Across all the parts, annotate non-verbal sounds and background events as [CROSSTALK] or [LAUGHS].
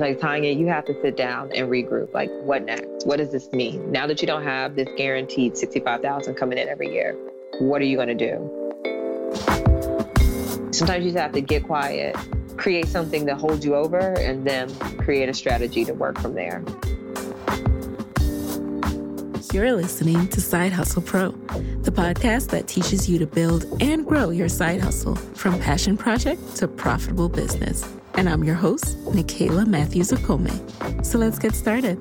was like, Tonya, you have to sit down and regroup. Like, what next? What does this mean? Now that you don't have this guaranteed 65,000 coming in every year, what are you going to do? Sometimes you just have to get quiet, create something that holds you over, and then create a strategy to work from there. You're listening to Side Hustle Pro, the podcast that teaches you to build and grow your side hustle from passion project to profitable business. And I'm your host, Nicaila Matthews Okome. So let's get started.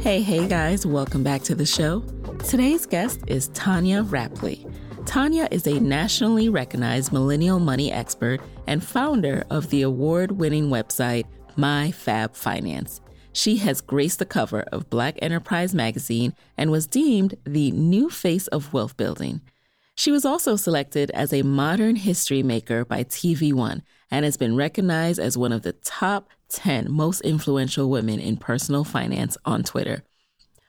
Hey, hey guys, welcome back to the show. Today's guest is Tonya Rapley. Tonya is a nationally recognized millennial money expert and founder of the award winning website My Fab Finance. She has graced the cover of Black Enterprise magazine and was deemed the new face of wealth building. She was also selected as a modern history maker by TV One and has been recognized as one of the top 10 most influential women in personal finance on Twitter.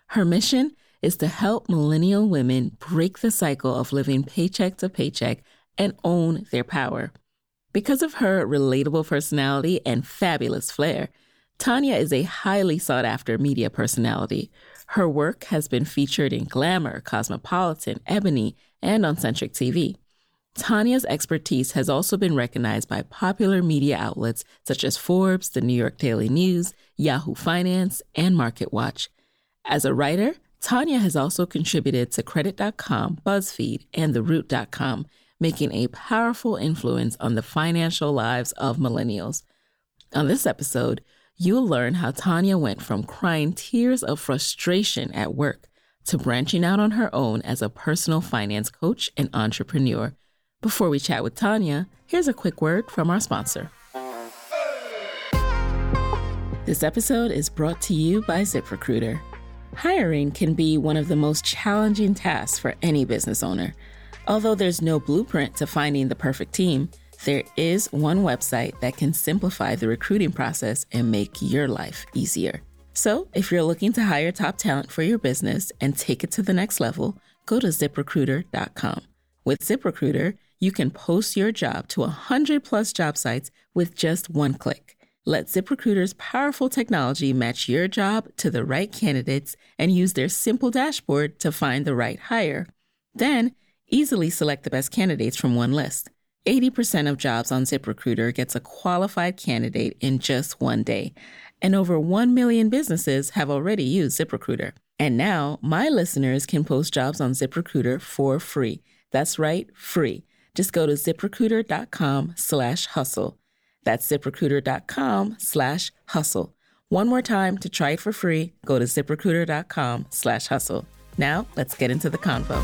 Her mission is to help millennial women break the cycle of living paycheck to paycheck and own their power. Because of her relatable personality and fabulous flair, Tonya is a highly sought after media personality. Her work has been featured in Glamour, Cosmopolitan, Ebony, and on Centric TV. Tonya's expertise has also been recognized by popular media outlets such as Forbes, the New York Daily News, Yahoo Finance, and MarketWatch. As a writer, Tonya has also contributed to Credit.com, BuzzFeed, and TheRoot.com, making a powerful influence on the financial lives of millennials. On this episode, you'll learn how Tonya went from crying tears of frustration at work to branching out on her own as a personal finance coach and entrepreneur. Before we chat with Tonya, here's a quick word from our sponsor. This episode is brought to you by ZipRecruiter. Hiring can be one of the most challenging tasks for any business owner. Although there's no blueprint to finding the perfect team, there is one website that can simplify the recruiting process and make your life easier. So, if you're looking to hire top talent for your business and take it to the next level, go to ziprecruiter.com. With ZipRecruiter, you can post your job to 100 plus job sites with just one click. Let ZipRecruiter's powerful technology match your job to the right candidates and use their simple dashboard to find the right hire. Then, easily select the best candidates from one list. 80% of jobs on ZipRecruiter gets a qualified candidate in just one day. And over 1 million businesses have already used ZipRecruiter. And now my listeners can post jobs on ZipRecruiter for free. That's right, free. Just go to ziprecruiter.com slash hustle. That's ziprecruiter.com slash hustle. One more time to try it for free, go to ziprecruiter.com slash hustle. Now let's get into the convo.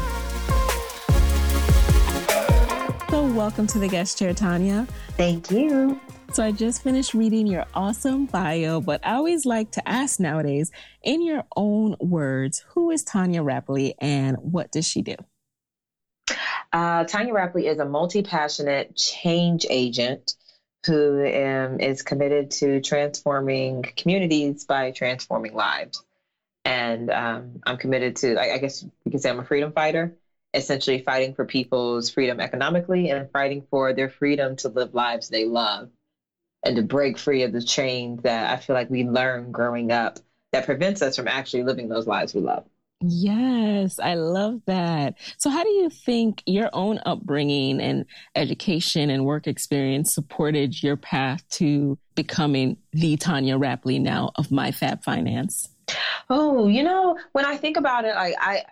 So, welcome to the guest chair, Tonya. Thank you. So, I just finished reading your awesome bio, but I always like to ask nowadays, in your own words, who is Tonya Rapley and what does she do? Uh, Tonya Rapley is a multi passionate change agent who um, is committed to transforming communities by transforming lives. And um, I'm committed to, I, I guess you could say I'm a freedom fighter essentially fighting for people's freedom economically and fighting for their freedom to live lives they love and to break free of the chains that I feel like we learn growing up that prevents us from actually living those lives we love. Yes, I love that. So, how do you think your own upbringing and education and work experience supported your path to becoming the Tonya Rapley now of My Fab Finance? Oh, you know, when I think about it, I, I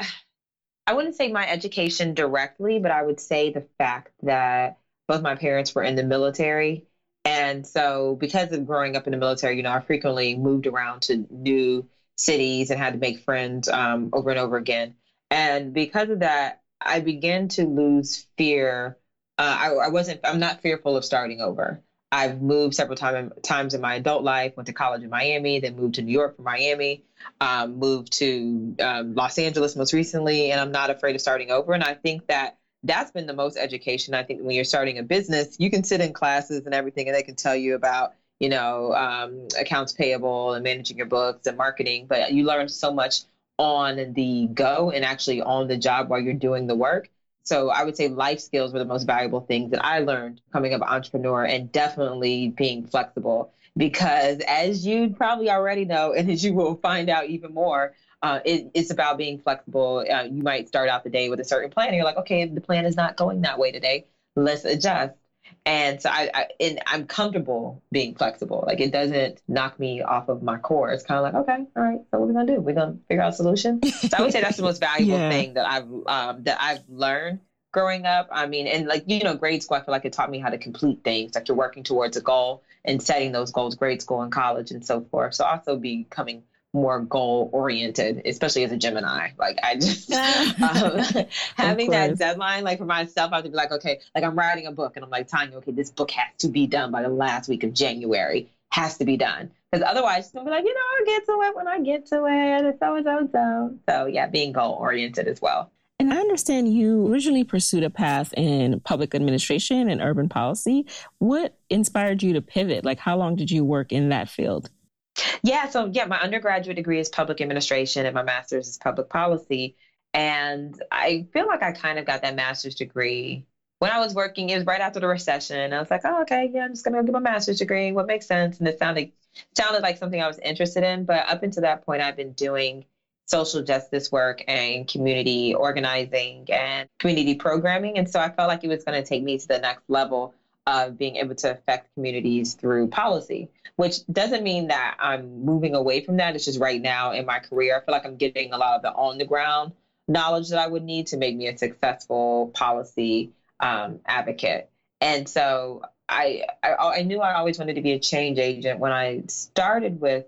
I wouldn't say my education directly, but I would say the fact that both my parents were in the military. And so, because of growing up in the military, you know, I frequently moved around to new cities and had to make friends um, over and over again. And because of that, I began to lose fear. Uh, I, I wasn't, I'm not fearful of starting over. I've moved several time, times in my adult life, went to college in Miami, then moved to New York from Miami, um, moved to um, Los Angeles most recently, and I'm not afraid of starting over. And I think that that's been the most education. I think when you're starting a business, you can sit in classes and everything, and they can tell you about, you know, um, accounts payable and managing your books and marketing, but you learn so much on the go and actually on the job while you're doing the work So I would say life skills were the most valuable things that I learned coming up entrepreneur and definitely being flexible because as you probably already know, [LAUGHS] and as you will find out even more, uh, it, it's about being flexible. Uh, you might start out the day with a certain plan, and you're like, okay, the plan is not going that way today. Let's adjust. And so I, I and I'm comfortable being flexible. Like it doesn't knock me off of my core. It's kind of like, okay, all right, so what are we gonna do? We're gonna figure out a solution. So I would say that's the most [LAUGHS] valuable yeah. thing that I've um, that I've learned growing up. I mean, and like you know, grade school, I feel like it taught me how to complete things. Like you're working towards a goal and setting those goals, grade school and college and so forth. So also becoming more goal oriented, especially as a Gemini. Like I just [LAUGHS] um, having that deadline, like for myself, I have to be like, okay, like I'm writing a book and I'm like, Tonya, okay, this book has to be done by the last week of January. Has to be done. Because otherwise it's gonna be like, you know, I'll get to it when I get to it. So and so so. So yeah, being goal oriented as well. And I understand you originally pursued a path in public administration and urban policy. What inspired you to pivot? Like, how long did you work in that field? Yeah, so yeah, my undergraduate degree is public administration and my master's is public policy. And I feel like I kind of got that master's degree when I was working. It was right after the recession. I was like, oh, okay, yeah, I'm just gonna get my master's degree. What makes sense? And it sounded sounded like something I was interested in. But up until that point, I've been doing social justice work and community organizing and community programming. And so I felt like it was going to take me to the next level of being able to affect communities through policy, which doesn't mean that I'm moving away from that. It's just right now in my career, I feel like I'm getting a lot of the on the ground knowledge that I would need to make me a successful policy um, advocate. And so I, I, I knew I always wanted to be a change agent. When I started with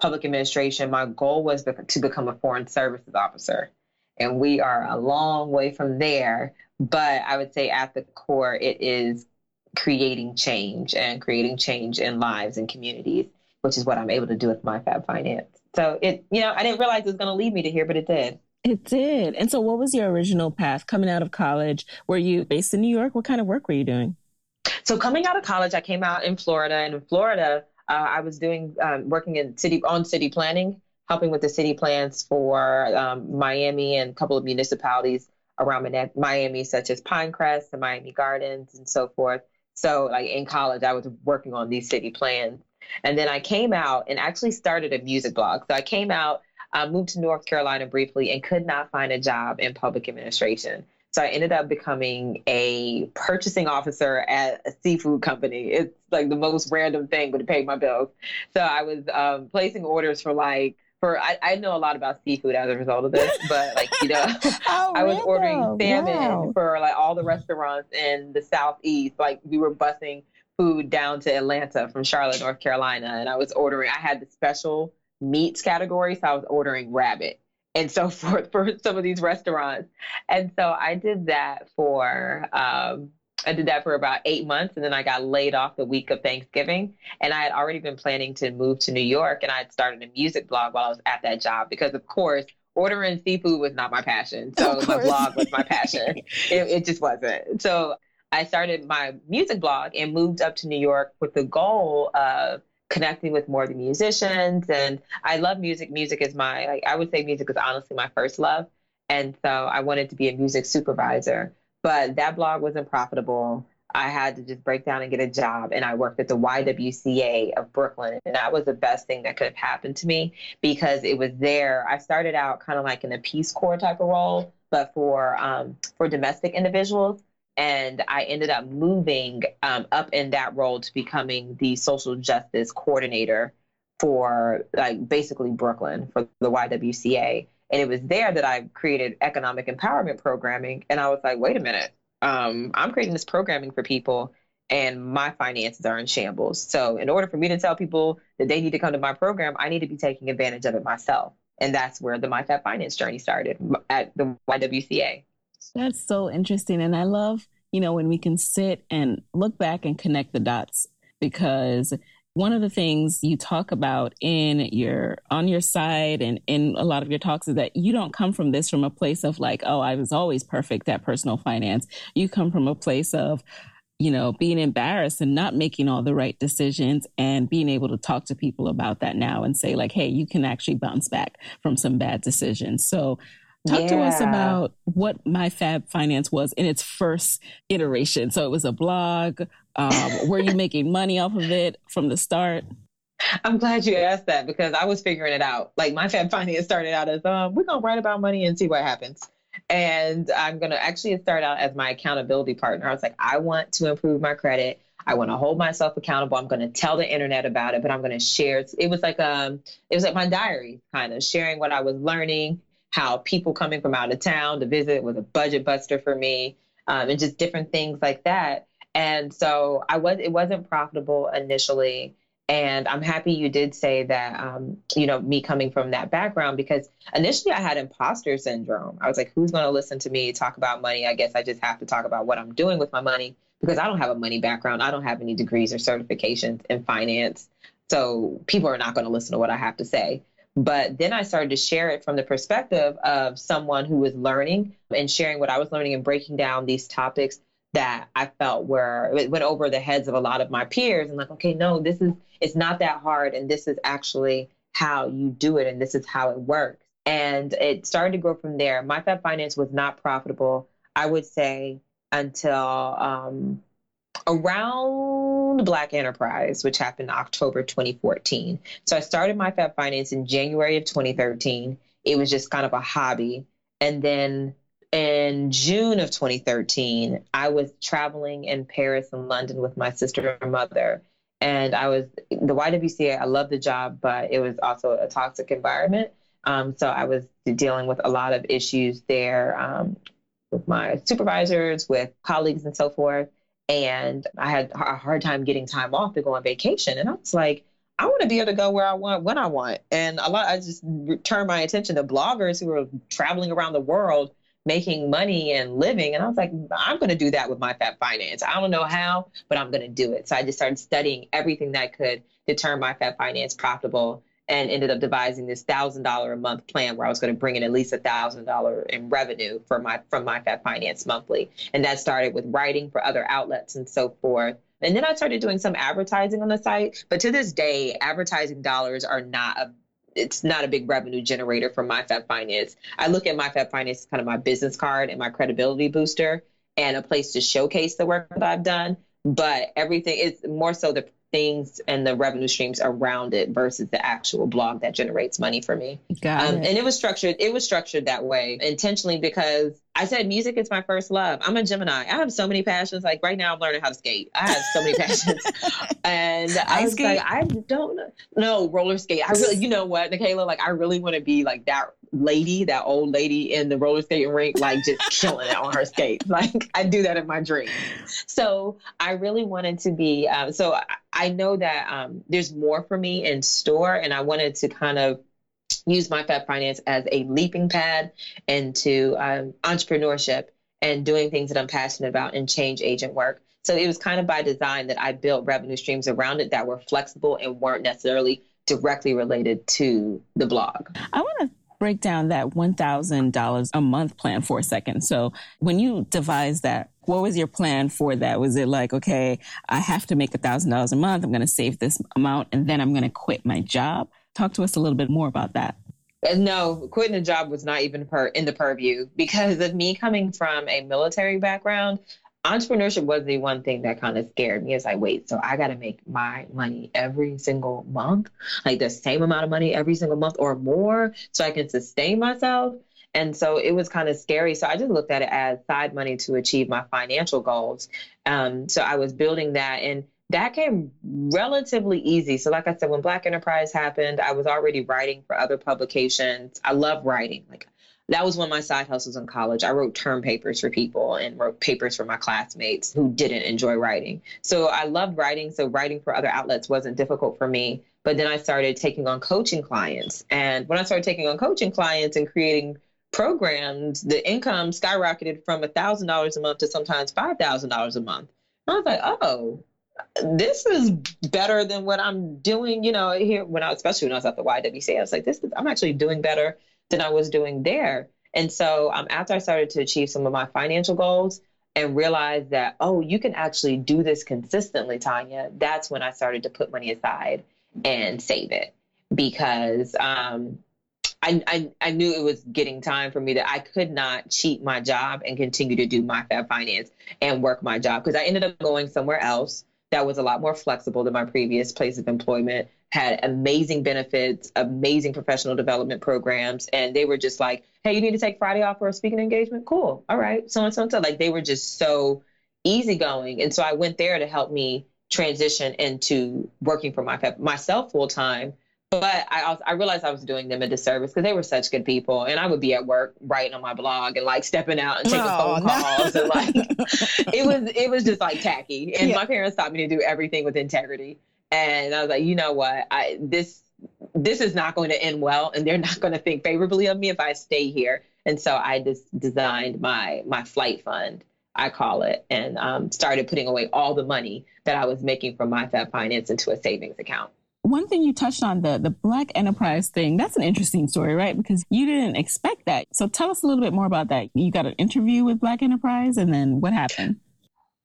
public administration, my goal was to become a foreign services officer. And we are a long way from there. But I would say at the core, it is creating change and creating change in lives and communities, which is what I'm able to do with MyFab Finance. So it, you know, I didn't realize it was going to lead me to here, but it did. It did. And so, what was your original path coming out of college? Were you based in New York? What kind of work were you doing? So, coming out of college, I came out in Florida, and in Florida, uh, I was doing um, working in city on city planning, helping with the city plans for um, Miami and a couple of municipalities around Miami, such as Pinecrest and Miami Gardens and so forth. So, like in college, I was working on these city plans. And then I came out and actually started a music blog. So I came out, uh, moved to North Carolina briefly, and could not find a job in public administration. So I ended up becoming a purchasing officer at a seafood company. It's like the most random thing, but it paid my bills. So I was um, placing orders for like for I, I, know a lot about seafood as a result of this, but like you know, [LAUGHS] oh, [LAUGHS] I was random. ordering salmon wow. for like all the restaurants in the southeast. Like we were busing food down to Atlanta from Charlotte, North Carolina, and I was ordering. I had the special meats category, so I was ordering rabbit and so [LAUGHS] forth for some of these restaurants. And so I did that for um, I did that for about eight months and then I got laid off the week of Thanksgiving. And I had already been planning to move to New York and I had started a music blog while I was at that job because, of course, ordering seafood was not my passion. So my blog was my passion. [LAUGHS] it, it just wasn't. So I started my music blog and moved up to New York with the goal of connecting with more of the musicians. And I love music. Music is my, like, I would say music is honestly my first love. And so I wanted to be a music supervisor. But that blog wasn't profitable. I had to just break down and get a job. And I worked at the YWCA of Brooklyn. And that was the best thing that could have happened to me because it was there. I started out kind of like in a Peace Corps type of role, but for um, for domestic individuals. And I ended up moving um, up in that role to becoming the social justice coordinator for like basically Brooklyn for the YWCA. And it was there that I created economic empowerment programming. And I was like, wait a minute, um, I'm creating this programming for people and my finances are in shambles. So, in order for me to tell people that they need to come to my program, I need to be taking advantage of it myself. And that's where the MyFab Finance journey started at the YWCA. That's so interesting. And I love, you know, when we can sit and look back and connect the dots because one of the things you talk about in your on your side and in a lot of your talks is that you don't come from this from a place of like oh i was always perfect at personal finance. You come from a place of you know being embarrassed and not making all the right decisions and being able to talk to people about that now and say like hey you can actually bounce back from some bad decisions. So Talk yeah. to us about what My Fab Finance was in its first iteration. So it was a blog. Um, were you making money off of it from the start? I'm glad you asked that because I was figuring it out. Like My Fab Finance started out as um, we're gonna write about money and see what happens. And I'm gonna actually start out as my accountability partner. I was like, I want to improve my credit. I want to hold myself accountable. I'm going to tell the internet about it, but I'm going to share. It was like um, it was like my diary, kind of sharing what I was learning, how people coming from out of town to visit was a budget buster for me, um, and just different things like that. And so I was, it wasn't profitable initially. And I'm happy you did say that, um, you know, me coming from that background, because initially I had imposter syndrome. I was like, who's going to listen to me talk about money? I guess I just have to talk about what I'm doing with my money because I don't have a money background. I don't have any degrees or certifications in finance. So people are not going to listen to what I have to say. But then I started to share it from the perspective of someone who was learning and sharing what I was learning and breaking down these topics that I felt were it went over the heads of a lot of my peers and like, okay, no, this is it's not that hard and this is actually how you do it and this is how it works. And it started to grow from there. My Fab Finance was not profitable, I would say, until um, around Black Enterprise, which happened October 2014. So I started my Fab Finance in January of 2013. It was just kind of a hobby. And then in June of 2013, I was traveling in Paris and London with my sister and mother. And I was the YWCA, I loved the job, but it was also a toxic environment. Um, so I was dealing with a lot of issues there um, with my supervisors, with colleagues, and so forth. And I had a hard time getting time off to go on vacation. And I was like, I want to be able to go where I want when I want. And a lot, I just turned my attention to bloggers who were traveling around the world making money and living. And I was like, I'm going to do that with my Fab Finance. I don't know how, but I'm going to do it. So I just started studying everything that could to turn my Fab Finance profitable and ended up devising this thousand dollar a month plan where I was going to bring in at least a thousand dollar in revenue for my from my Fab Finance monthly. And that started with writing for other outlets and so forth. And then I started doing some advertising on the site. But to this day, advertising dollars are not a it's not a big revenue generator for my Fab Finance. I look at my Fab Finance as kind of my business card and my credibility booster and a place to showcase the work that I've done. But everything is more so the things and the revenue streams around it versus the actual blog that generates money for me. Got um, it. And it was structured. It was structured that way intentionally because I said music is my first love. I'm a Gemini. I have so many passions. Like right now, I'm learning how to skate. I have so many passions, [LAUGHS] and I, I was skate. like, I don't know no roller skate. I really, you know what, Nicaila? Like I really want to be like that lady, that old lady in the roller skating rink, like just killing it on her skates. Like I do that in my dreams. So I really wanted to be. Um, so I, know that um, there's more for me in store, and I wanted to kind of use my Fab Finance as a leaping pad into um, entrepreneurship and doing things that I'm passionate about and change agent work. So it was kind of by design that I built revenue streams around it that were flexible and weren't necessarily directly related to the blog. I want to break down that $1,000 a month plan for a second. So when you devised that, what was your plan for that? Was it like, okay, I have to make $1,000 a month. I'm going to save this amount and then I'm going to quit my job? Talk to us a little bit more about that. Uh, no, quitting a job was not even per, in the purview because of me coming from a military background entrepreneurship was the one thing that kind of scared me. It's like, wait, so I got to make my money every single month, like the same amount of money every single month or more, so I can sustain myself. And so it was kind of scary. So I just looked at it as side money to achieve my financial goals. Um, so I was building that, and that came relatively easy. So, like I said, when Black Enterprise happened, I was already writing for other publications. I love writing. Like that was one of my side hustles in college. I wrote term papers for people and wrote papers for my classmates who didn't enjoy writing. So I loved writing. So writing for other outlets wasn't difficult for me. But then I started taking on coaching clients. And when I started taking on coaching clients and creating programs, the income skyrocketed from $1,000 a month to sometimes $5,000 a month. I was like, oh, this is better than what I'm doing, you know, here when I, especially when I was at the YWCA, I was like, this is, I'm actually doing better than I was doing there. And so um, after I started to achieve some of my financial goals and realized that, oh, you can actually do this consistently, Tonya, that's when I started to put money aside and save it because um, I, I, I knew it was getting time for me that I could not cheat my job and continue to do my Fab Finance and work my job because I ended up going somewhere else that was a lot more flexible than my previous place of employment, had amazing benefits, amazing professional development programs. And they were just like, hey, you need to take Friday off for a speaking engagement? Cool. All right. So and so and so. Like they were just so easygoing. And so I went there to help me transition into working for my myself full time but I also, I realized I was doing them a disservice because they were such good people, and I would be at work writing on my blog and like stepping out and taking oh, phone calls, no. and like [LAUGHS] it was it was just like tacky. And yeah. my parents taught me to do everything with integrity, and I was like, you know what, I this this is not going to end well, and they're not going to think favorably of me if I stay here. And so I just designed my my flight fund, I call it, and um, started putting away all the money that I was making from my Fab Finance into a savings account one thing you touched on the the black enterprise thing that's an interesting story right? Because you didn't expect that. So tell us a little bit more about that. You got an interview with black enterprise and then what happened?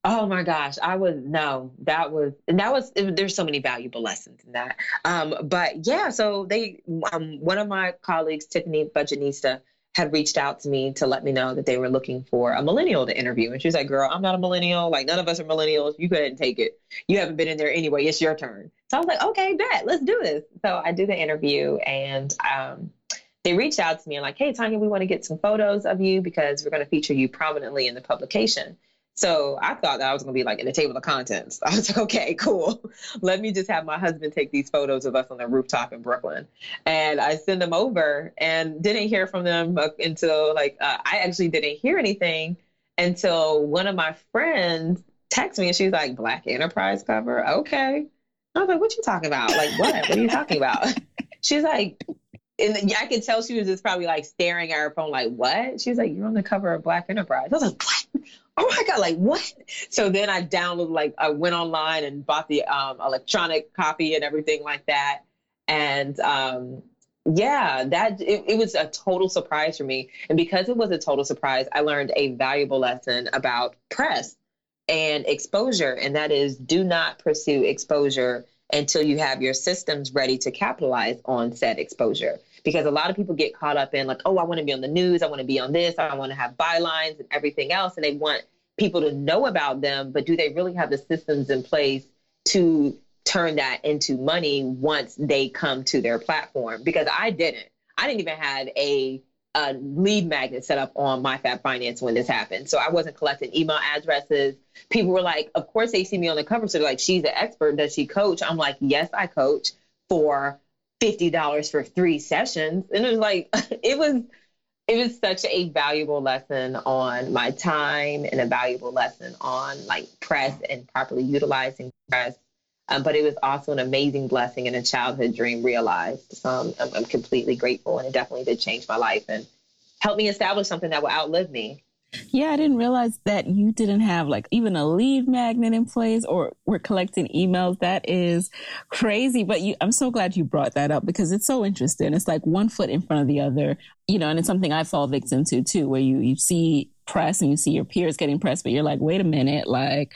Oh my gosh. I was no that was and that was there's so many valuable lessons in that. Um but yeah so they um one of my colleagues tiffany budgetnista had reached out to me to let me know that they were looking for a millennial to interview. And she was like, Girl, I'm not a millennial. Like, none of us are millennials. You go ahead and take it. You haven't been in there anyway. It's your turn. So I was like, Okay, bet. Let's do this. So I do the interview and um, they reached out to me and like, Hey, Tonya, we want to get some photos of you because we're going to feature you prominently in the publication. So I thought that I was going to be like in the table of contents. [LAUGHS] I was like, okay, cool. Let me just have my husband take these photos of us on the rooftop in Brooklyn. And I send them over and didn't hear from them until like, uh, I actually didn't hear anything until one of my friends texted me and she's like, Black Enterprise cover? Okay. I was like, what you talking about? Like, what? what are you talking about? [LAUGHS] She's like, and I could tell she was just probably like staring at her phone, like, what? She's like, you're on the cover of Black Enterprise. I was like, what? Oh my god like what? So then i downloaded like i went online and bought the um, electronic copy and everything like that. And um, yeah that it, it, was a total surprise for me. And because it was a total surprise i learned a valuable lesson about press and exposure. And that is do not pursue exposure until you have your systems ready to capitalize on said exposure because a lot of people get caught up in like, oh, I want to be on the news, I want to be on this, I want to have bylines and everything else, and they want people to know about them, but do they really have the systems in place to turn that into money once they come to their platform? Because I didn't. I didn't even have a a lead magnet set up on my Fab Finance when this happened. So I wasn't collecting email addresses. People were like, of course they see me on the cover. So they're like, she's an expert. Does she coach? I'm like, yes, I coach for $50 for three sessions. And it was like, [LAUGHS] it was, it was such a valuable lesson on my time and a valuable lesson on like press and properly utilizing press. Um, but it was also an amazing blessing and a childhood dream realized. So um, I'm, I'm completely grateful, and it definitely did change my life and help me establish something that will outlive me. Yeah, I didn't realize that you didn't have like even a lead magnet in place or we're collecting emails. That is crazy. But you, I'm so glad you brought that up because it's so interesting. It's like one foot in front of the other, you know, and it's something I fall victim to too, where you, you see press and you see your peers getting press, but you're like, wait a minute, like,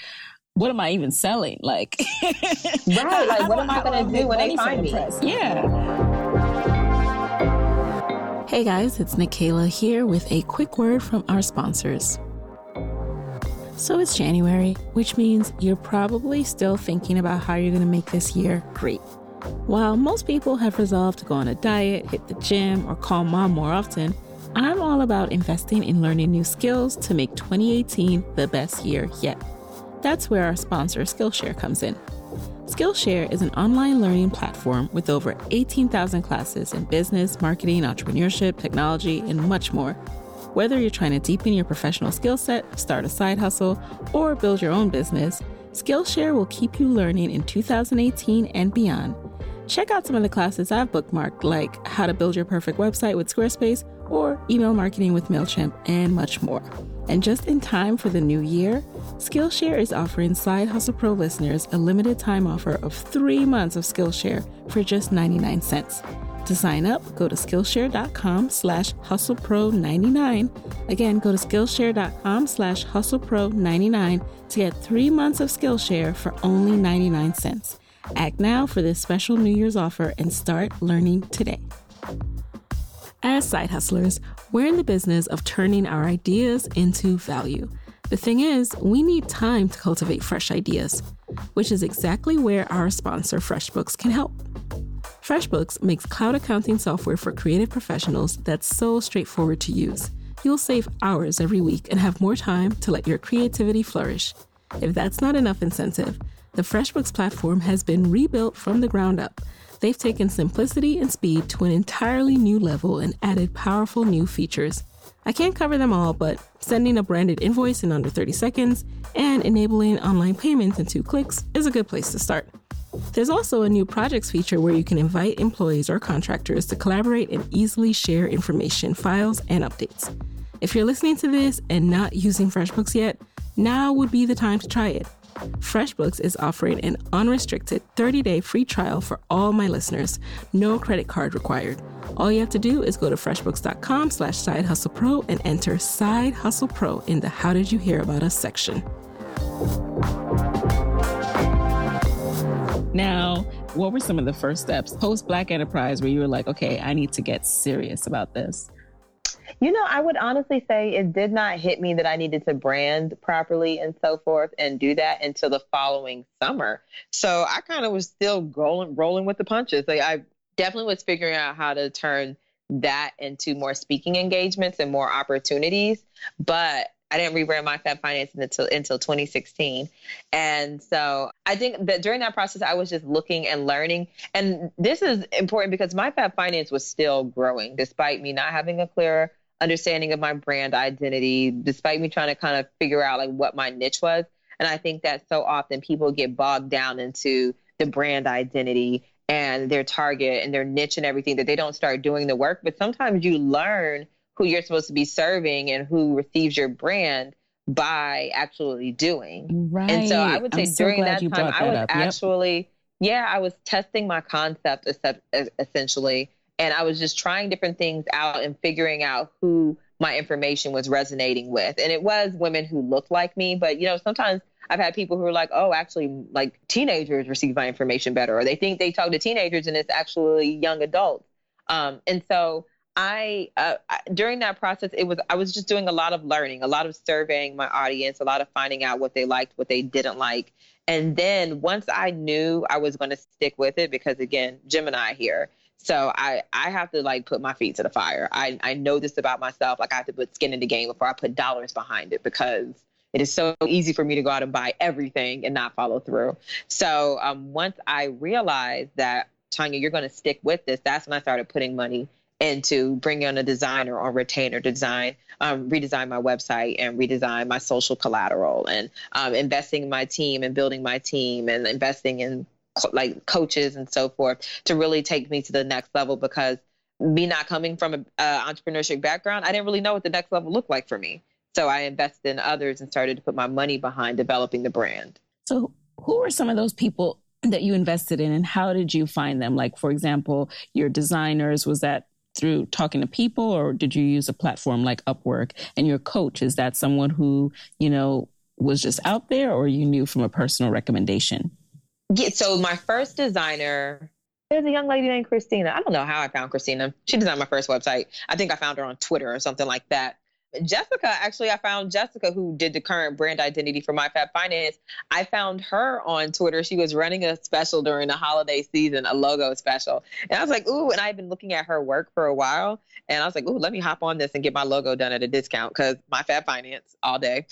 what am I even selling? Like, [LAUGHS] right. Like, what am I going to do when they find me? Press? Yeah. Hey guys, it's Nicaila here with a quick word from our sponsors. So it's January, which means you're probably still thinking about how you're going to make this year great. While most people have resolved to go on a diet, hit the gym, or call mom more often, I'm all about investing in learning new skills to make 2018 the best year yet. That's where our sponsor Skillshare comes in. Skillshare is an online learning platform with over 18,000 classes in business, marketing, entrepreneurship, technology, and much more. Whether you're trying to deepen your professional skill set, start a side hustle, or build your own business, Skillshare will keep you learning in 2018 and beyond. Check out some of the classes I've bookmarked, like how to build your perfect website with Squarespace or email marketing with MailChimp, and much more. And just in time for the new year, Skillshare is offering Side Hustle Pro listeners a limited time offer of three months of Skillshare for just 99 cents. To sign up, go to Skillshare.com slash HustlePro99. Again, go to Skillshare.com slash HustlePro99 to get three months of Skillshare for only 99 cents. Act now for this special New Year's offer and start learning today. As side hustlers, we're in the business of turning our ideas into value. The thing is, we need time to cultivate fresh ideas, which is exactly where our sponsor, FreshBooks, can help. FreshBooks makes cloud accounting software for creative professionals that's so straightforward to use. You'll save hours every week and have more time to let your creativity flourish. If that's not enough incentive, the FreshBooks platform has been rebuilt from the ground up They've taken simplicity and speed to an entirely new level and added powerful new features. I can't cover them all, but sending a branded invoice in under 30 seconds and enabling online payments in two clicks is a good place to start. There's also a new projects feature where you can invite employees or contractors to collaborate and easily share information, files, and updates. If you're listening to this and not using FreshBooks yet, now would be the time to try it. FreshBooks is offering an unrestricted 30-day free trial for all my listeners. No credit card required. All you have to do is go to freshbooks.com slash side hustle pro and enter side hustle pro in the how did you hear about us section. Now, what were some of the first steps post Black Enterprise where you were like, okay, I need to get serious about this? You know, I would honestly say it did not hit me that I needed to brand properly and so forth and do that until the following summer. So I kind of was still rolling, rolling with the punches. Like I definitely was figuring out how to turn that into more speaking engagements and more opportunities. But I didn't rebrand my Fab Finance until until 2016, and so I think that during that process, I was just looking and learning. And this is important because my Fab Finance was still growing, despite me not having a clear understanding of my brand identity, despite me trying to kind of figure out like what my niche was. And I think that so often people get bogged down into the brand identity and their target and their niche and everything that they don't start doing the work. But sometimes you learn who you're supposed to be serving and who receives your brand by actually doing. Right. And so I would say I'm during that time, that I was actually, yeah, I was testing my concept essentially and I was just trying different things out and figuring out who my information was resonating with. And it was women who looked like me, but you know, sometimes I've had people who are like, oh, actually, like teenagers receive my information better, or they think they talk to teenagers and it's actually young adults. Um, and so I, uh, during that process, it was I was just doing a lot of learning, a lot of surveying my audience, a lot of finding out what they liked, what they didn't like, and then once I knew I was going to stick with it, because again, Gemini here, so I I have to like put my feet to the fire. I I know this about myself. Like I have to put skin in the game before I put dollars behind it because it is so easy for me to go out and buy everything and not follow through. So um, once I realized that Tonya, you're going to stick with this, that's when I started putting money into bringing on a designer or retainer design, um, redesign my website and redesign my social collateral and um, investing in my team and building my team and investing in like coaches and so forth to really take me to the next level because me not coming from an entrepreneurship background, I didn't really know what the next level looked like for me. So I invested in others and started to put my money behind developing the brand. So who are some of those people that you invested in and how did you find them? Like, for example, your designers, was that through talking to people or did you use a platform like Upwork? And your coach, is that someone who, you know, was just out there or you knew from a personal recommendation? Yeah, so my first designer, there's a young lady named Christina. I don't know how I found Christina. She designed my first website. I think I found her on Twitter or something like that. Jessica, actually, I found Jessica who did the current brand identity for My Fab Finance. I found her on Twitter. She was running a special during the holiday season, a logo special. And I was like, ooh, and I've been looking at her work for a while. And I was like, ooh, let me hop on this and get my logo done at a discount because My Fab Finance all day.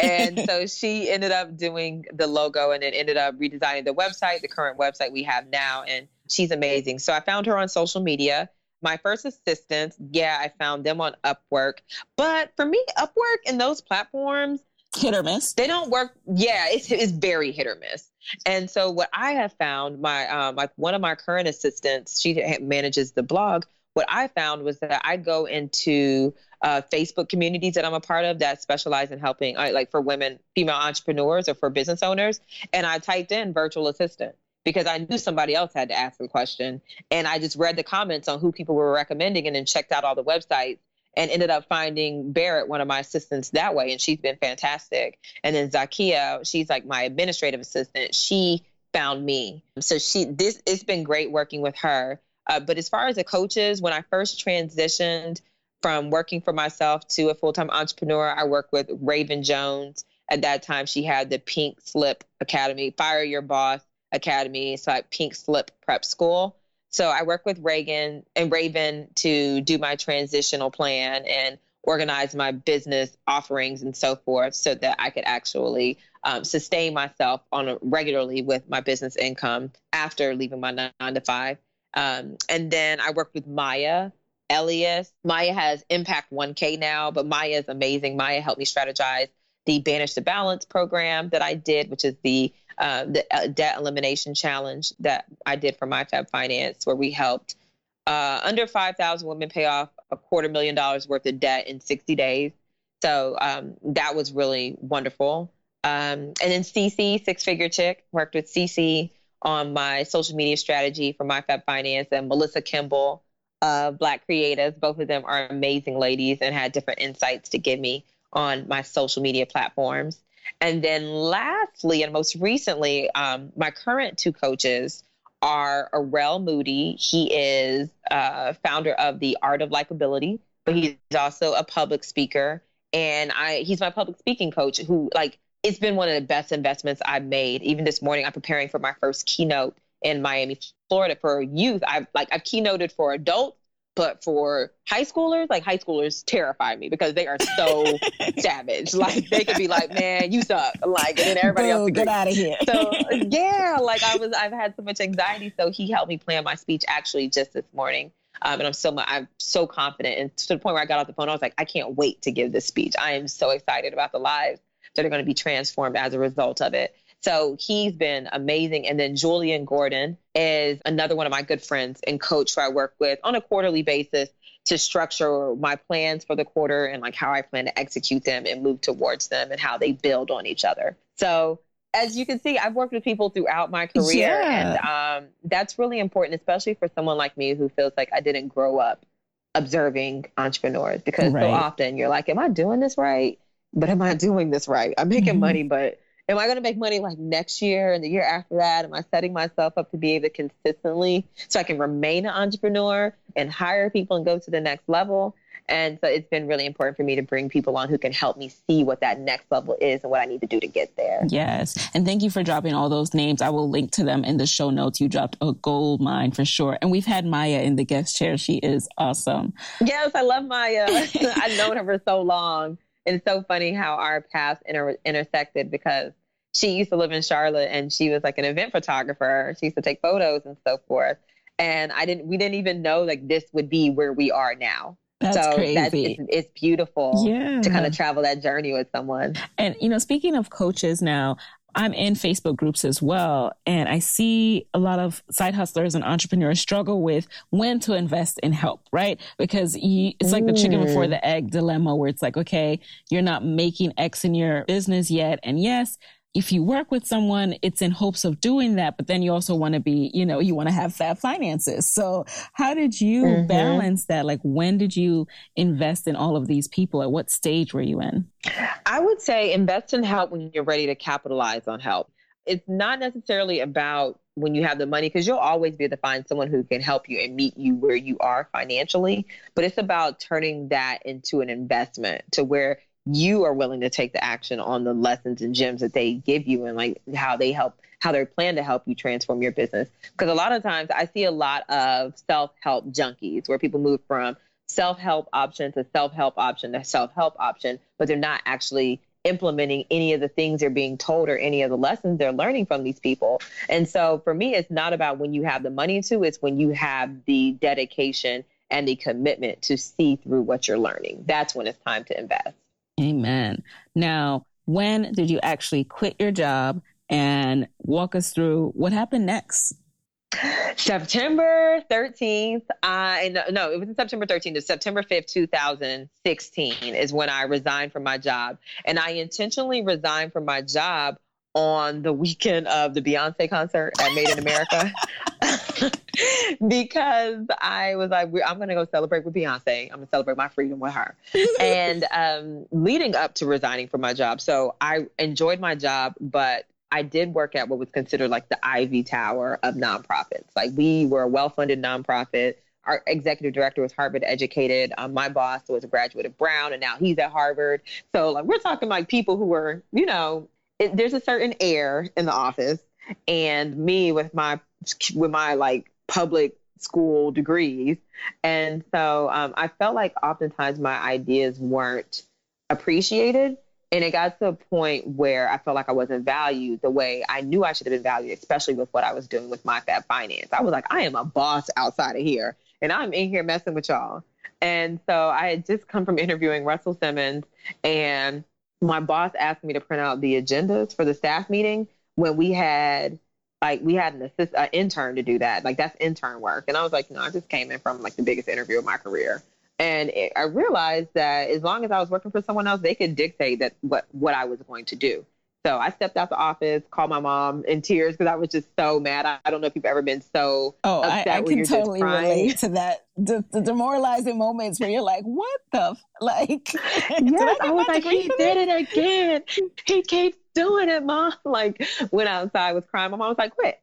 and so [LAUGHS] she ended up doing the logo and then ended up redesigning the website, the current website we have now. And she's amazing. So I found her on social media my first assistants, yeah, I found them on Upwork. But for me, Upwork and those platforms, hit or miss. They don't work. Yeah, it's, it's very hit or miss. And so what I have found, my um, like one of my current assistants, she manages the blog. What I found was that I go into uh, Facebook communities that I'm a part of that specialize in helping, uh, like for women, female entrepreneurs, or for business owners, and I typed in virtual assistant because I knew somebody else had to ask the question. And I just read the comments on who people were recommending and then checked out all the websites and ended up finding Barrett, one of my assistants, that way. And she's been fantastic. And then Zakia, she's like my administrative assistant. She found me. So she this it's been great working with her. Uh, but as far as the coaches, when I first transitioned from working for myself to a full time entrepreneur, I worked with Raven Jones. At that time, she had the Pink Slip Academy, Fire Your Boss Academy. So, like Pink Slip Prep School. So, I worked with Reagan and Raven to do my transitional plan and organize my business offerings and so forth so that I could actually um, sustain myself on a, regularly with my business income after leaving my nine to five. Um, and then I worked with Maya Elious. Maya has Impact 1K now, but Maya is amazing. Maya helped me strategize the Banish the Balance program that I did, which is the uh, the uh, debt elimination challenge that I did for MyFab Finance, where we helped uh, under 5,000 women pay off a quarter million dollars worth of debt in 60 days. So um, that was really wonderful. Um, and then CC, Six Figure Chick, worked with CC on my social media strategy for MyFab Finance and Melissa Kimble, uh, Black Creatives. Both of them are amazing ladies and had different insights to give me on my social media platforms. And then lastly, and most recently, um, my current two coaches are Arel Moodie. He is uh, founder of the Art of Likeability, but he's also a public speaker. And I, he's my public speaking coach who like it's been one of the best investments I've made. Even this morning, I'm preparing for my first keynote in Miami, Florida for youth. I've like I've keynoted for adults, but for high schoolers, like high schoolers terrify me because they are so [LAUGHS] savage. Like they could be like, "Man, you suck," like, and then everybody else get out of here. so yeah, like I was, I've had so much anxiety. So he helped me plan my speech actually just this morning. Um, and I'm so I'm so confident, and to the point where I got off the phone, I was like, I can't wait to give this speech. I am so excited about the lives that are going to be transformed as a result of it. So he's been amazing. And then Julian Gordon is another one of my good friends and coach who I work with on a quarterly basis to structure my plans for the quarter and like how I plan to execute them and move towards them and how they build on each other. So as you can see, I've worked with people throughout my career, yeah. and um, that's really important, especially for someone like me who feels like I didn't grow up observing entrepreneurs because right. so often you're like, "Am I doing this right?" but am I doing this right? I'm making mm-hmm. money, but am I going to make money like next year and the year after that? Am I setting myself up to be able to consistently so I can remain an entrepreneur and hire people and go to the next level? And so it's been really important for me to bring people on who can help me see what that next level is and what I need to do to get there. Yes. And thank you for dropping all those names. I will link to them in the show notes. You dropped a gold mine for sure. And we've had Maya in the guest chair. She is awesome. Yes, I love Maya. [LAUGHS] I've known her for so long it's so funny how our paths inter- intersected because she used to live in Charlotte and she was like an event photographer. She used to take photos and so forth. And I didn't, we didn't even know like this would be where we are now. That's so crazy. That's, it's, it's beautiful yeah. to kind of travel that journey with someone. And, you know, speaking of coaches now, I'm in Facebook groups as well, and I see a lot of side hustlers and entrepreneurs struggle with when to invest in help, right? Because you, it's like the chicken before mm. the egg dilemma, where it's like, okay, you're not making X in your business yet, and yes, if you work with someone, it's in hopes of doing that, but then you also want to be, you know, you want to have fab finances. So how did you mm-hmm. balance that? Like, when did you invest in all of these people? At what stage were you in? I would say invest in help when you're ready to capitalize on help. It's not necessarily about when you have the money, because you'll always be able to find someone who can help you and meet you where you are financially. But it's about turning that into an investment to where you are willing to take the action on the lessons and gems that they give you and like how they help how they plan to help you transform your business. Because a lot of times i see a lot of self-help junkies where people move from self-help option to self-help option to self-help option but they're not actually implementing any of the things they're being told or any of the lessons they're learning from these people. And so for me it's not about when you have the money to it's when you have the dedication and the commitment to see through what you're learning. That's when it's time to invest Amen. Now, when did you actually quit your job and walk us through what happened next? September 13th, I no, no, it was September 13th. It's September 5th, 2016 is when I resigned from my job. And I intentionally resigned from my job on the weekend of the Beyonce concert at Made in America [LAUGHS] because I was like, I'm going to go celebrate with Beyonce. I'm going to celebrate my freedom with her. [LAUGHS] and um, leading up to resigning from my job. So I enjoyed my job, but I did work at what was considered like the Ivy Tower of nonprofits. Like we were a well funded nonprofit. Our executive director was Harvard educated. Um, my boss was a graduate of Brown, and now he's at Harvard. So like we're talking like people who were, you know, it, there's a certain air in the office, and me with my with my like public school degrees, and so um, I felt like oftentimes my ideas weren't appreciated and it got to a point where I felt like I wasn't valued the way I knew I should have been valued, especially with what I was doing with my Fab Finance. I was like, I am a boss outside of here, and I'm in here messing with y'all. And so I had just come from interviewing Russell Simmons, and my boss asked me to print out the agendas for the staff meeting when we had like we had an assist an intern to do that. Like that's intern work. And i was like no i just came in from like the biggest interview of my career. And it, I realized that as long as I was working for someone else, they could dictate that what what I was going to do. So I stepped out the office, called my mom in tears because I was just so mad. I, I, don't know if you've ever been so oh, upset I, I can totally relate to that. The, the, demoralizing moments where you're like, "What the f-? [LAUGHS] like?" yes, I, I was like, "He did it again. He keeps doing it, mom." [LAUGHS] Like went outside was crying. My mom was like, "Quit."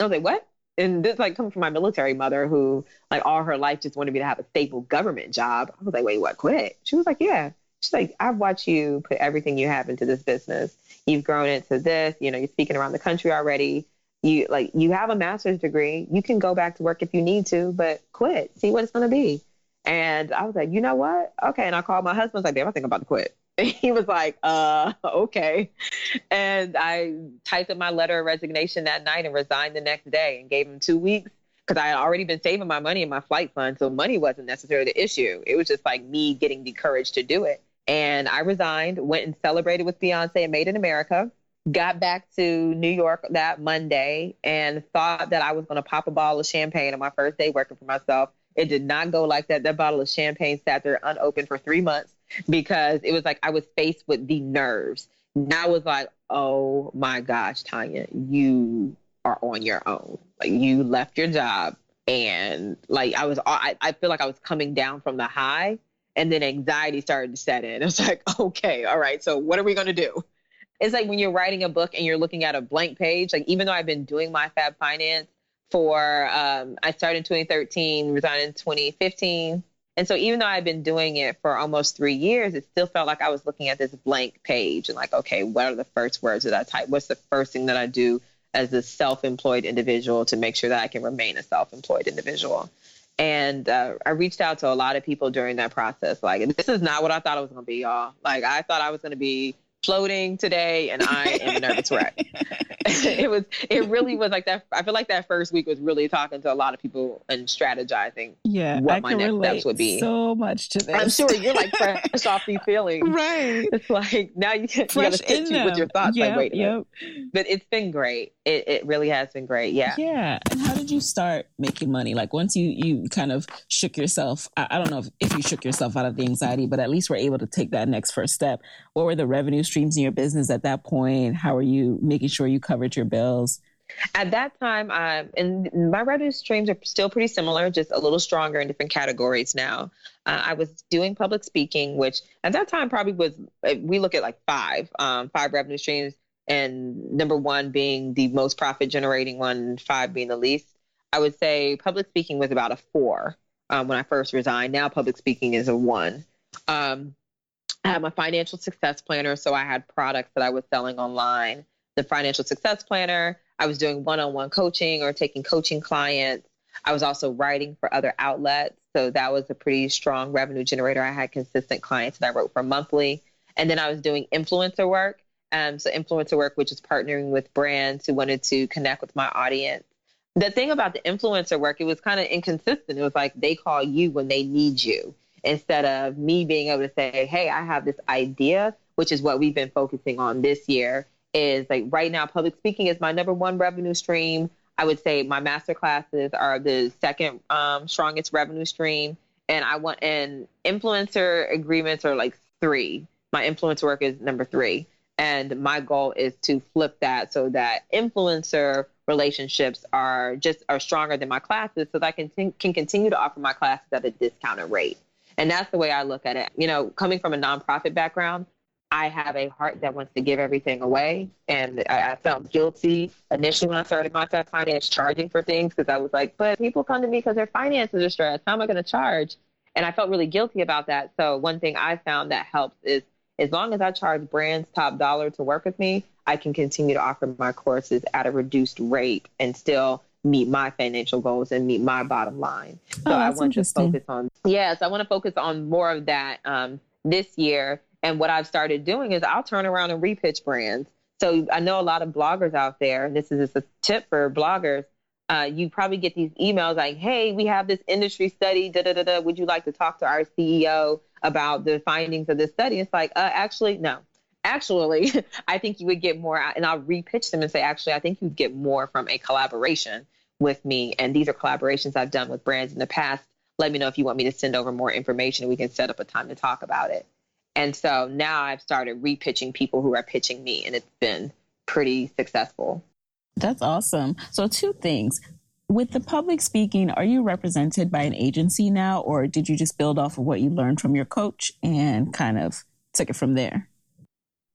I was like, "What?" and this like coming from my military mother who like all her life just wanted me to have a stable government job. I was like, wait, what? Quit? She was like, yeah. She's like, I've watched you put everything you have into this business. You've grown into this. You know, you're speaking around the country already. You like you have a master's degree. You can go back to work if you need to, but quit. See what it's going to be. And I was like, you know what? Okay. And I called my husband. I was like, damn, I think I'm about to quit. [LAUGHS] he was like, uh, okay. And I typed up my letter of resignation that night and resigned the next day and gave him two weeks because I had already been saving my money in my flight fund. So money wasn't necessarily the issue. It was just like me getting the courage to do it. And I resigned, went and celebrated with Beyonce and Made in America. Got back to New York that Monday and thought that I was going to pop a bottle of champagne on my first day working for myself. It did not go like that. That bottle of champagne sat there unopened for three months because it was like I was faced with the nerves. And I was like, oh my gosh, Tonya, you are on your own. Like you left your job and like I was I, I feel like I was coming down from the high and then anxiety started to set in. [LAUGHS] It's like, okay, all right, so what are we gonna do? It's like when you're writing a book and you're looking at a blank page. Like even though I've been doing my Fab Finance for um, I started in 2013, resigned in 2015. And so even though I've been doing it for almost three years, it still felt like I was looking at this blank page and like, okay, what are the first words that I type? What's the first thing that I do as a self-employed individual to make sure that I can remain a self-employed individual? And uh, I reached out to a lot of people during that process. Like, this is not what I thought it was going to be, y'all. Like, I thought I was going to be floating today and I am a nervous wreck. [LAUGHS] it was it really was like that I feel like that first week was really talking to a lot of people and strategizing yeah, what I my next steps would be. So much to this. I'm sure you're like fresh [LAUGHS] off these feelings. Right. It's like now you, can, you gotta sit with your thoughts yep, like wait yep. But it's been great. It it really has been great. Yeah. Yeah. And how did you start making money? Like once you you kind of shook yourself I, I don't know if, if you shook yourself out of the anxiety, but at least were able to take that next first step. What were the revenue streams in your business at that point? How are you making sure you covered your bills? At that time, um, and my revenue streams are still pretty similar, just a little stronger in different categories now. Uh, I was doing public speaking, which at that time probably was, uh, we look at like five, um, five revenue streams, and number one being the most profit generating one, five being the least. I would say public speaking was about a four um, when I first resigned. Now public speaking is a one. Um, I had my financial success planner, so I had products that I was selling online. The financial success planner, I was doing one-on-one coaching or taking coaching clients. I was also writing for other outlets, so that was a pretty strong revenue generator. I had consistent clients that I wrote for monthly, and then I was doing influencer work. Um, so influencer work, which is partnering with brands who wanted to connect with my audience. The thing about the influencer work, it was kind of inconsistent. It was like they call you when they need you instead of me being able to say, hey, I have this idea, which is what we've been focusing on this year. Is like right now, public speaking is my number one revenue stream. I would say my master classes are the second um, strongest revenue stream. And I want, and influencer agreements are like three. My influencer work is number three. And my goal is to flip that so that influencer relationships are just are stronger than my classes so that I can, t- can continue to offer my classes at a discounted rate. And that's the way I look at it. You know, coming from a nonprofit background, I have a heart that wants to give everything away. And I, I felt guilty initially when I started my finance charging for things because I was like, but people come to me because their finances are stressed. How am I going to charge? And I felt really guilty about that. So one thing I found that helps is as long as I charge brands top dollar to work with me, I can continue to offer my courses at a reduced rate and still meet my financial goals and meet my bottom line. So oh, I want to focus on yes, I want to focus on more of that um, this year and what I've started doing is I'll turn around and repitch brands. So I know a lot of bloggers out there, and this is just a tip for bloggers. Uh, you probably get these emails like, "Hey, we have this industry study. Da da da da. Would you like to talk to our CEO about the findings of this study?" It's like, uh, actually, no. Actually, [LAUGHS] I think you would get more, and I'll repitch them and say, actually, I think you'd get more from a collaboration with me. And these are collaborations I've done with brands in the past. Let me know if you want me to send over more information, we can set up a time to talk about it. And so now I've started repitching people who are pitching me, and it's been pretty successful. That's awesome. So, two things. With the public speaking, are you represented by an agency now, or did you just build off of what you learned from your coach and kind of took it from there?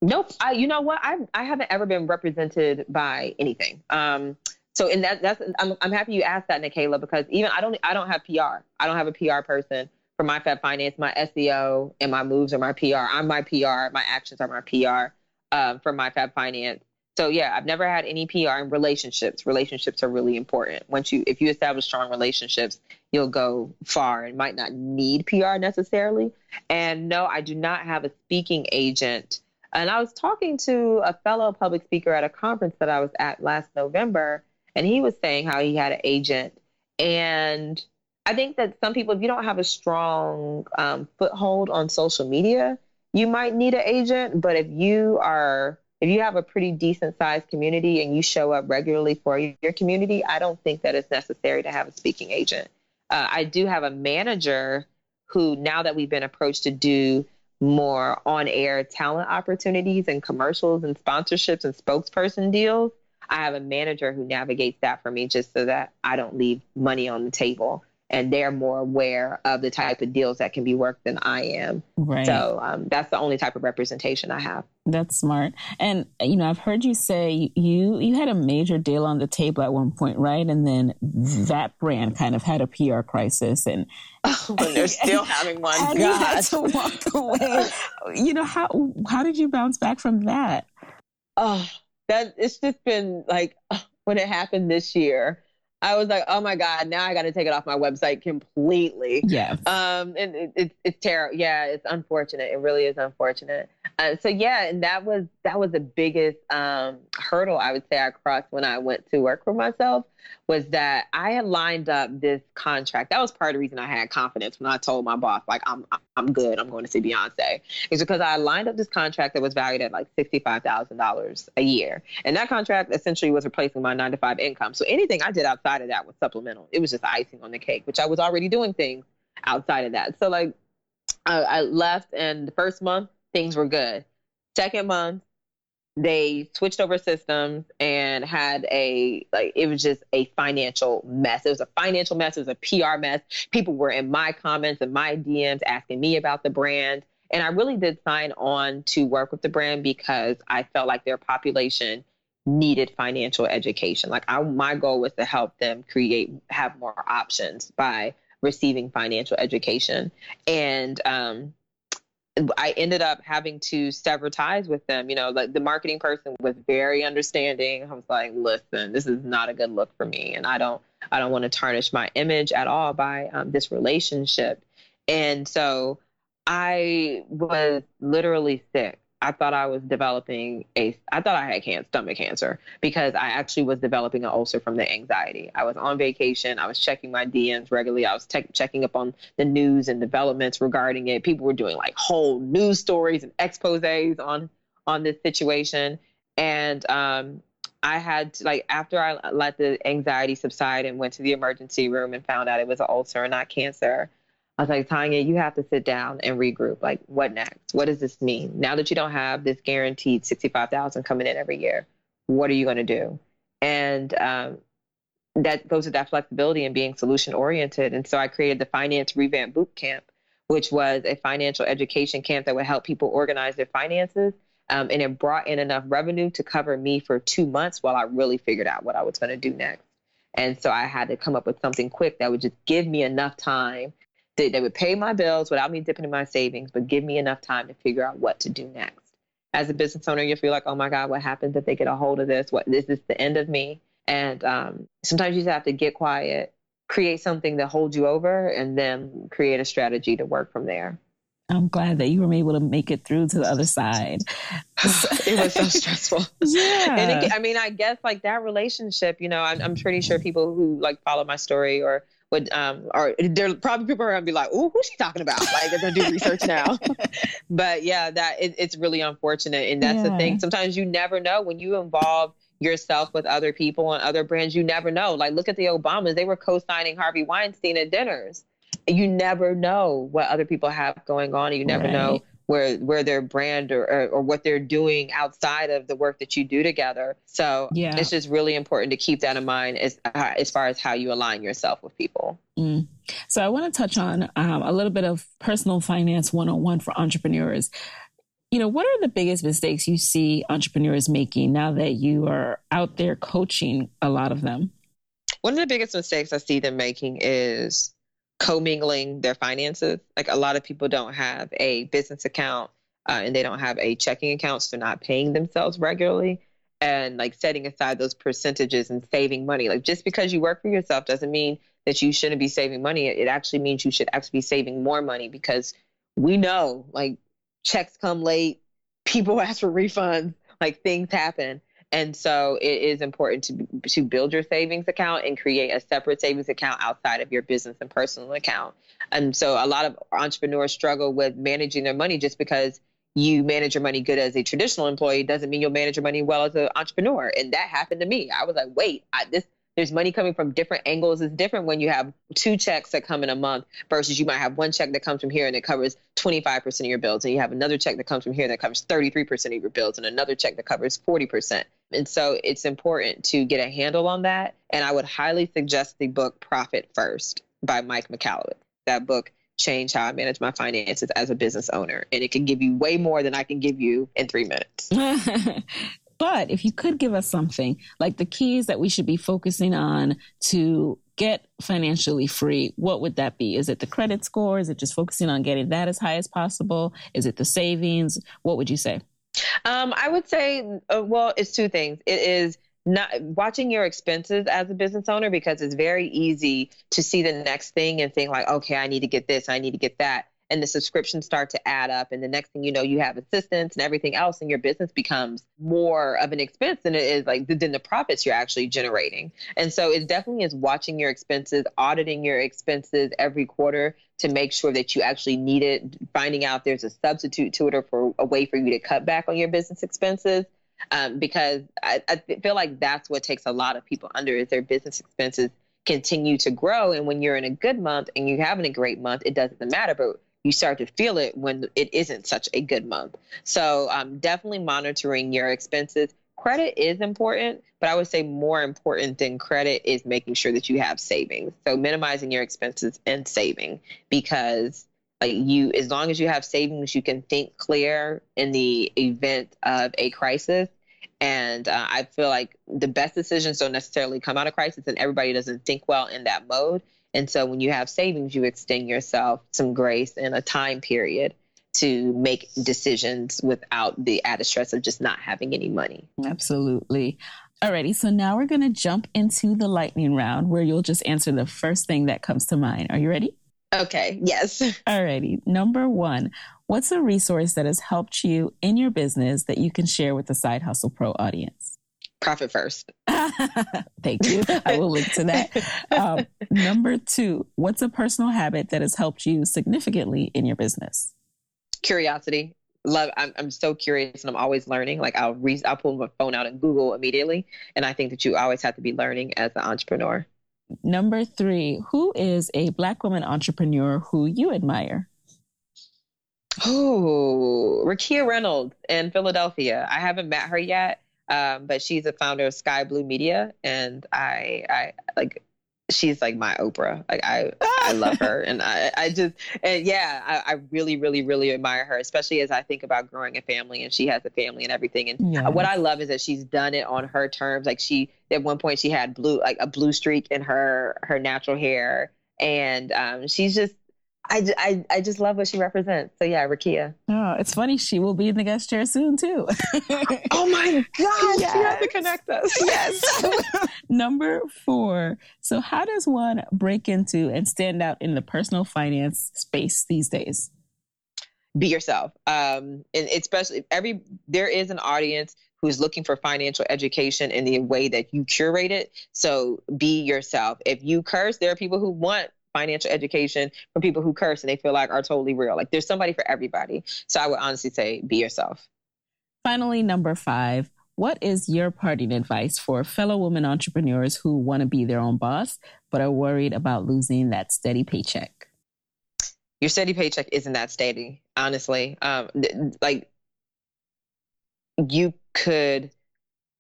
Nope. I, you know what? I I haven't ever been represented by anything. Um, so in that that's I'm I'm happy you asked that, Nicaila, because even I don't I don't have PR. I don't have a PR person for my Fab Finance, my SEO and my moves are my PR. I'm my PR. My actions are my PR um, for my Fab Finance. So yeah, I've never had any PR in relationships. Relationships are really important. Once you, if you establish strong relationships, you'll go far and might not need PR necessarily. And no, I do not have a speaking agent. And I was talking to a fellow public speaker at a conference that I was at last November, and he was saying how he had an agent and I think that some people, if you don't have a strong um, foothold on social media, you might need an agent. But if you are, if you have a pretty decent sized community and you show up regularly for your community, I don't think that it's necessary to have a speaking agent. Uh, I do have a manager who, now that we've been approached to do more on air talent opportunities and commercials and sponsorships and spokesperson deals, I have a manager who navigates that for me just so that I don't leave money on the table and they're more aware of the type of deals that can be worked than I am. Right. So um, that's the only type of representation I have. That's smart. And you know, I've heard you say you you had a major deal on the table at one point, right? And then that brand kind of had a PR crisis, and [LAUGHS] oh, they're still [LAUGHS] having one. And God. you had to walk [LAUGHS] away. you know how how did you bounce back from that? Oh, that it's just been like [SIGHS] when it happened this year I was like, oh my God, now I got to take it off my website completely. Yeah. Um, and it, it, it's terrible. Yeah, it's unfortunate. It really is unfortunate. Uh, so yeah, and that was that was the biggest um, hurdle I would say I crossed when I went to work for myself was that I had lined up this contract. That was part of the reason I had confidence when I told my boss like I'm I'm good. I'm going to see Beyonce. It's because I lined up this contract that was valued at like sixty five thousand dollars a year, and that contract essentially was replacing my nine to five income. So anything I did outside of that was supplemental. It was just icing on the cake, which I was already doing things outside of that. So like I, I left, and the first month things were good. Second month, they switched over systems and had a like it was just a financial mess. It was a financial mess. It was a PR mess. People were in my comments and my DMs asking me about the brand. And I really did sign on to work with the brand because I felt like their population needed financial education. Like I, my goal was to help them create have more options by receiving financial education. And um, I ended up having to sever ties with them. You know, like the marketing person was very understanding. I was like, listen, this is not a good look for me. And I don't, I don't want to tarnish my image at all by um, this relationship. And so I was literally sick I thought I was developing a, I thought I had can- stomach cancer because I actually was developing an ulcer from the anxiety. I was on vacation. I was checking my DMs regularly. I was te- checking up on the news and developments regarding it. People were doing like whole news stories and exposés on on this situation, and um, I had to, like after I let the anxiety subside and went to the emergency room and found out it was an ulcer and not cancer. I was like, Tonya, you have to sit down and regroup. Like, what next? What does this mean? Now that you don't have this guaranteed 65,000 coming in every year, what are you going to do? And um, that goes with that flexibility and being solution oriented. And so I created the Finance Revamp Boot Camp, which was a financial education camp that would help people organize their finances. Um, and it brought in enough revenue to cover me for two months while I really figured out what I was going to do next. And so I had to come up with something quick that would just give me enough time. That they would pay my bills without me dipping in my savings, but give me enough time to figure out what to do next. As a business owner, you feel like, oh my God, what happens if they get a hold of this? What is this the end of me? And um, sometimes you just have to get quiet, create something that holds you over, and then create a strategy to work from there. I'm glad that you were able to make it through to the other side. [SIGHS] it was so stressful. [LAUGHS] Yeah. And it, I mean, I guess like that relationship, you know, I'm, I'm pretty sure people who like follow my story or would, um, or there probably people are gonna be like, "Oh, who's she talking about?" Like they're gonna do research [LAUGHS] now. but yeah, that it, it's really unfortunate, and that's yeah. the thing. Sometimes you never know when you involve yourself with other people and other brands. You never know. Like look at the Obamas; they were co-signing Harvey Weinstein at dinners you never know what other people have going on. You never right. know where where their brand or, or, or what they're doing outside of the work that you do together. So yeah. it's just really important to keep that in mind as uh, as far as how you align yourself with people. Mm. So I want to touch on um, a little bit of personal finance 101 for entrepreneurs. You know, what are the biggest mistakes you see entrepreneurs making now that you are out there coaching a lot of them? One of the biggest mistakes I see them making is commingling their finances. Like a lot of people don't have a business account uh, and they don't have a checking account, so they're not paying themselves regularly. And like setting aside those percentages and saving money. Like just because you work for yourself doesn't mean that you shouldn't be saving money. It actually means you should actually be saving more money because we know like checks come late, people [LAUGHS] ask for refunds, like things happen. And so it is important to to build your savings account and create a separate savings account outside of your business and personal account. And so a lot of entrepreneurs struggle with managing their money just because you manage your money good as a traditional employee doesn't mean you'll manage your money well as an entrepreneur. And that happened to me. I was like, wait, I, this there's money coming from different angles. It's different when you have two checks that come in a month versus you might have one check that comes from here and it covers 25% of your bills. And you have another check that comes from here that covers 33% of your bills and another check that covers 40%. And so it's important to get a handle on that. And I would highly suggest the book Profit First by Mike Michalowicz. That book changed how I manage my finances as a business owner. And it can give you way more than I can give you in three minutes. [LAUGHS] But if you could give us something like the keys that we should be focusing on to get financially free, what would that be? Is it the credit score? Is it just focusing on getting that as high as possible? Is it the savings? What would you say? Um, I would say, uh, well, it's two things. It is not watching your expenses as a business owner because it's very easy to see the next thing and think like, okay, I need to get this, I need to get that and the subscriptions start to add up and the next thing you know you have assistants and everything else and your business becomes more of an expense than it is like than the profits you're actually generating. And so it definitely is watching your expenses auditing your expenses every quarter to make sure that you actually need it finding out there's a substitute to it or for a way for you to cut back on your business expenses um, because I, I feel like that's what takes a lot of people under is their business expenses continue to grow and when you're in a good month and you're having a great month it doesn't matter but you start to feel it when it isn't such a good month. So um, definitely monitoring your expenses. Credit is important, but I would say more important than credit is making sure that you have savings. So minimizing your expenses and saving because like you as long as you have savings you can think clear in the event of a crisis and uh, i feel like the best decisions don't necessarily come out of crisis and everybody doesn't think well in that mode and so when you have savings, you extend yourself some grace and a time period to make decisions without the added stress of just not having any money. Absolutely. Alrighty, so now we're going to jump into the lightning round where you'll just answer the first thing that comes to mind. Are you ready? Okay, yes. [LAUGHS] Alrighty. Number one, what's a resource that has helped you in your business that you can share with the Side Hustle Pro audience? Profit first. [LAUGHS] Thank you. I will link to that. Um, number two, what's a personal habit that has helped you significantly in your business? Curiosity. Love. I'm, I'm so curious and I'm always learning. Like I'll re- I'll pull my phone out and Google immediately. And I think that you always have to be learning as an entrepreneur. Number three, who is a Black woman entrepreneur who you admire? Oh, Rakia Reynolds in Philadelphia. I haven't met her yet, um, but she's a founder of Skai Blue Media, and I, I like she's like my Oprah. Like I, I love her, and I, I just, and yeah, I, I, really, really, really admire her, especially as I think about growing a family, and she has a family and everything. And what I love is that she's done it on her terms. Like she, at one point, she had blue, like a blue streak in her her natural hair, and um, she's just I, I, I just love what she represents. So yeah, Rakia. Oh, it's funny. She will be in the guest chair soon too. [LAUGHS] oh my God. Yes. You have to connect us. Yes. [LAUGHS] Number four. So how does one break into and stand out in the personal finance space these days? Be yourself. Um, and especially every, there is an audience who's looking for financial education in the way that you curate it. So be yourself. If you curse, there are people who want financial education from people who curse and they feel like are totally real. Like there's somebody for everybody. So I would honestly say be yourself. Finally, number five, what is your parting advice for fellow women entrepreneurs who want to be their own boss but are worried about losing that steady paycheck? Your steady paycheck isn't that steady, honestly. Um, like you could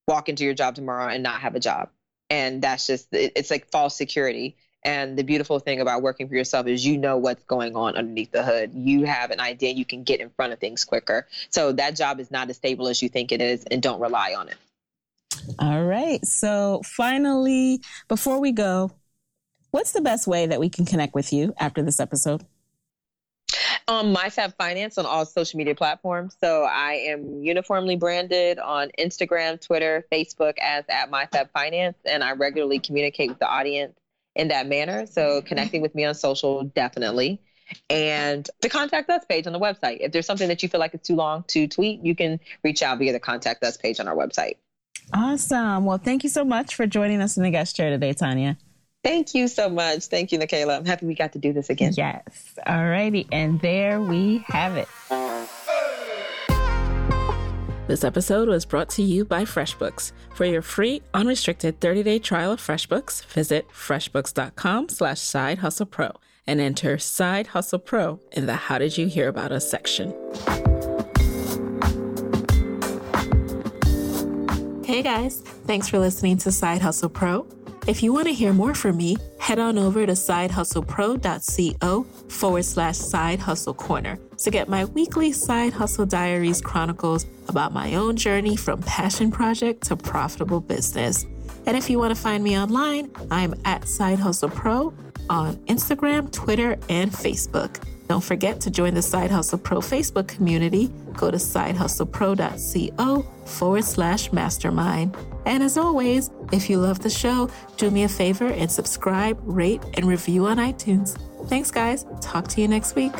walk into your job tomorrow and not have a job, and that's just it's like false security. And the beautiful thing about working for yourself is you know what's going on underneath the hood. You have an idea, you can get in front of things quicker. So that job is not as stable as you think it is, and don't rely on it. All right. So finally, before we go, what's the best way that we can connect with you after this episode? Um, MyFab Finance on all social media platforms. So I am uniformly branded on Instagram, Twitter, Facebook as at MyFab Finance, and I regularly communicate with the audience in that manner. So mm-hmm. connecting with me on social, definitely. And the contact us page on the website. If there's something that you feel like it's too long to tweet, you can reach out via the contact us page on our website. Awesome. Well, thank you so much for joining us in the guest chair today, Tonya. Thank you so much. Thank you, Nicaila. I'm happy we got to do this again. Yes. All righty. And there we have it. This episode was brought to you by FreshBooks. For your free, unrestricted 30-day trial of FreshBooks, visit freshbooks.com slash side hustle pro and enter Side Hustle Pro in the How Did You Hear About Us section. Hey guys, thanks for listening to Side Hustle Pro. If you want to hear more from me, head on over to sidehustlepro.co forward slash side hustle corner to get my weekly Side Hustle Diaries chronicles about my own journey from passion project to profitable business. And if you want to find me online, I'm at Side Hustle Pro on Instagram, Twitter, and Facebook. Don't forget to join the Side Hustle Pro Facebook community. Go to sidehustlepro.co forward slash mastermind. And as always, if you love the show, do me a favor and subscribe, rate, and review on iTunes. Thanks, guys. Talk to you next week.